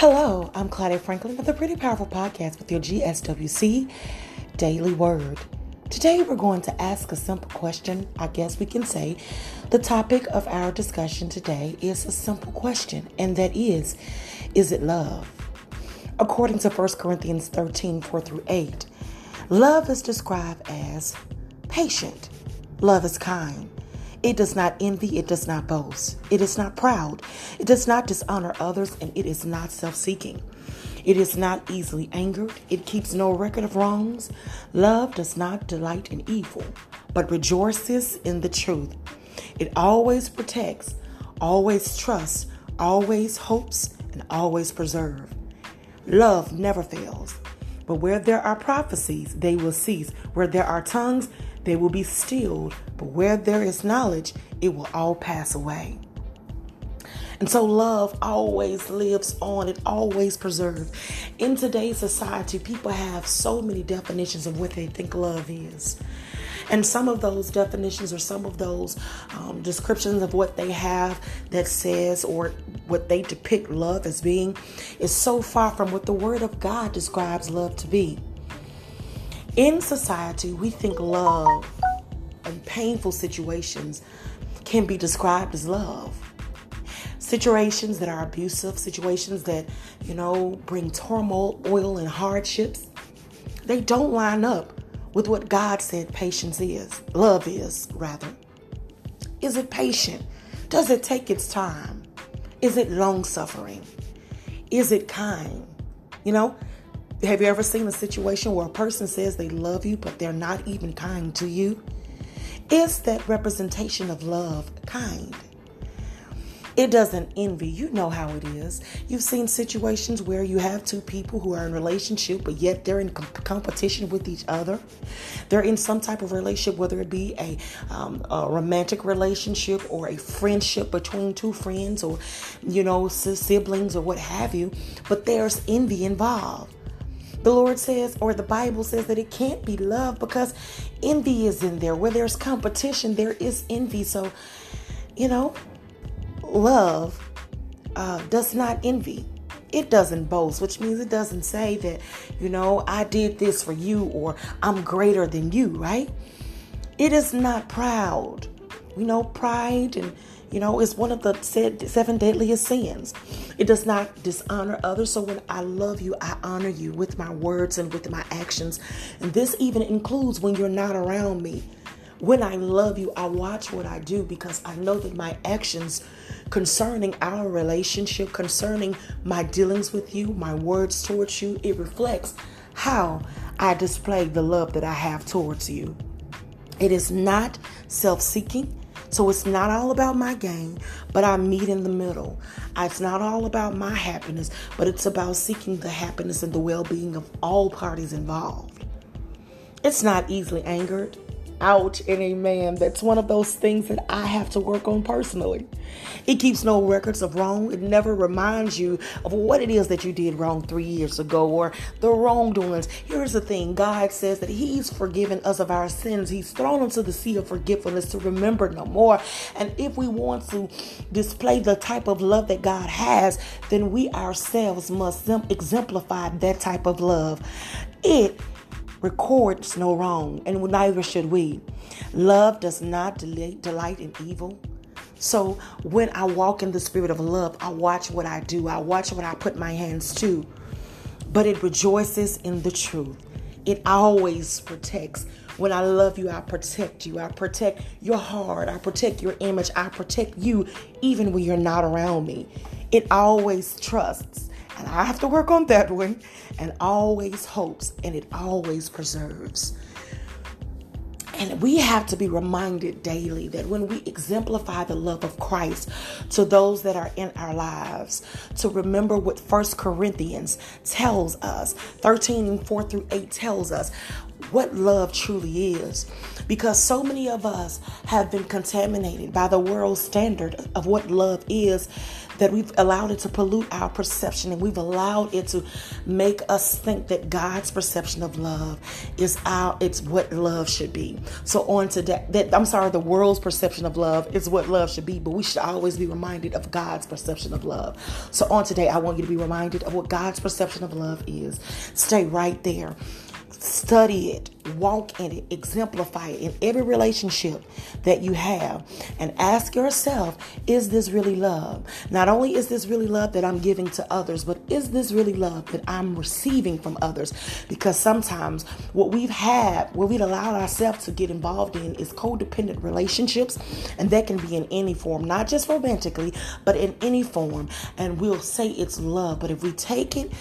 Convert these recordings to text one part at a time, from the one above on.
Hello, I'm Claudia Franklin of the Pretty Powerful Podcast with your GSWC Daily Word. Today we're going to ask a simple question. I guess we can say the topic of our discussion today is a simple question, and that is Is it love? According to 1 Corinthians 13 4 through 8, love is described as patient, love is kind. It does not envy, it does not boast, it is not proud, it does not dishonor others, and it is not self seeking. It is not easily angered, it keeps no record of wrongs. Love does not delight in evil, but rejoices in the truth. It always protects, always trusts, always hopes, and always preserves. Love never fails. But where there are prophecies, they will cease. Where there are tongues, they will be stilled, but where there is knowledge, it will all pass away. And so love always lives on, it always preserves. In today's society, people have so many definitions of what they think love is. And some of those definitions or some of those um, descriptions of what they have that says or what they depict love as being is so far from what the Word of God describes love to be. In society, we think love and painful situations can be described as love. Situations that are abusive, situations that, you know, bring turmoil, oil, and hardships, they don't line up with what God said patience is, love is, rather. Is it patient? Does it take its time? Is it long suffering? Is it kind? You know, have you ever seen a situation where a person says they love you, but they're not even kind to you? Is that representation of love kind? It doesn't envy. You know how it is. You've seen situations where you have two people who are in relationship, but yet they're in comp- competition with each other. They're in some type of relationship, whether it be a, um, a romantic relationship or a friendship between two friends or, you know, siblings or what have you. But there's envy involved. The Lord says, or the Bible says, that it can't be love because envy is in there. Where there's competition, there is envy. So, you know, love uh, does not envy. It doesn't boast, which means it doesn't say that, you know, I did this for you or I'm greater than you, right? It is not proud. You know, pride and you know, it's one of the seven deadliest sins. It does not dishonor others. So when I love you, I honor you with my words and with my actions. And this even includes when you're not around me. When I love you, I watch what I do because I know that my actions concerning our relationship, concerning my dealings with you, my words towards you, it reflects how I display the love that I have towards you. It is not self seeking. So it's not all about my gain, but I meet in the middle. It's not all about my happiness, but it's about seeking the happiness and the well being of all parties involved. It's not easily angered. Ouch a man. That's one of those things that I have to work on personally. It keeps no records of wrong. It never reminds you of what it is that you did wrong three years ago or the wrongdoings. Here's the thing God says that He's forgiven us of our sins, He's thrown into the sea of forgetfulness to remember no more. And if we want to display the type of love that God has, then we ourselves must exemplify that type of love. It records no wrong, and neither should we. Love does not delight in evil. So when I walk in the spirit of love, I watch what I do, I watch what I put my hands to. But it rejoices in the truth. It always protects. When I love you, I protect you. I protect your heart. I protect your image. I protect you even when you're not around me. It always trusts. I have to work on that one. And always hopes. And it always preserves. And we have to be reminded daily that when we exemplify the love of Christ to those that are in our lives, to remember what First Corinthians tells us, 13 and 4 through 8 tells us what love truly is. because so many of us have been contaminated by the world's standard of what love is that we've allowed it to pollute our perception and we've allowed it to make us think that God's perception of love is our it's what love should be. So on today that I'm sorry, the world's perception of love is what love should be, but we should always be reminded of God's perception of love. So on today I want you to be reminded of what God's perception of love is. Stay right there. Study it, walk in it, exemplify it in every relationship that you have, and ask yourself is this really love? Not only is this really love that I'm giving to others, but is this really love that I'm receiving from others? Because sometimes what we've had, what we've allowed ourselves to get involved in, is codependent relationships, and that can be in any form, not just romantically, but in any form. And we'll say it's love, but if we take it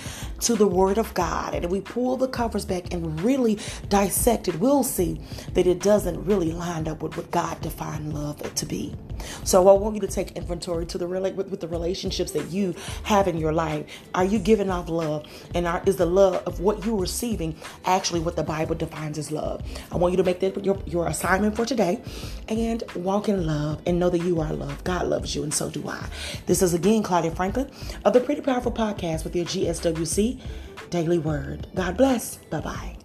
to the Word of God and we pull the covers back and really dissect it, we'll see that it doesn't really line up with what God defined love to be. So I want you to take inventory to the relate with, with, the relationships that you have in your life. Are you giving off love? And are, is the love of what you're receiving actually what the Bible defines as love? I want you to make that your, your assignment for today and walk in love and know that you are loved. God loves you, and so do I. This is again Claudia Franklin of the Pretty Powerful Podcast with your GSWC Daily Word. God bless. Bye bye.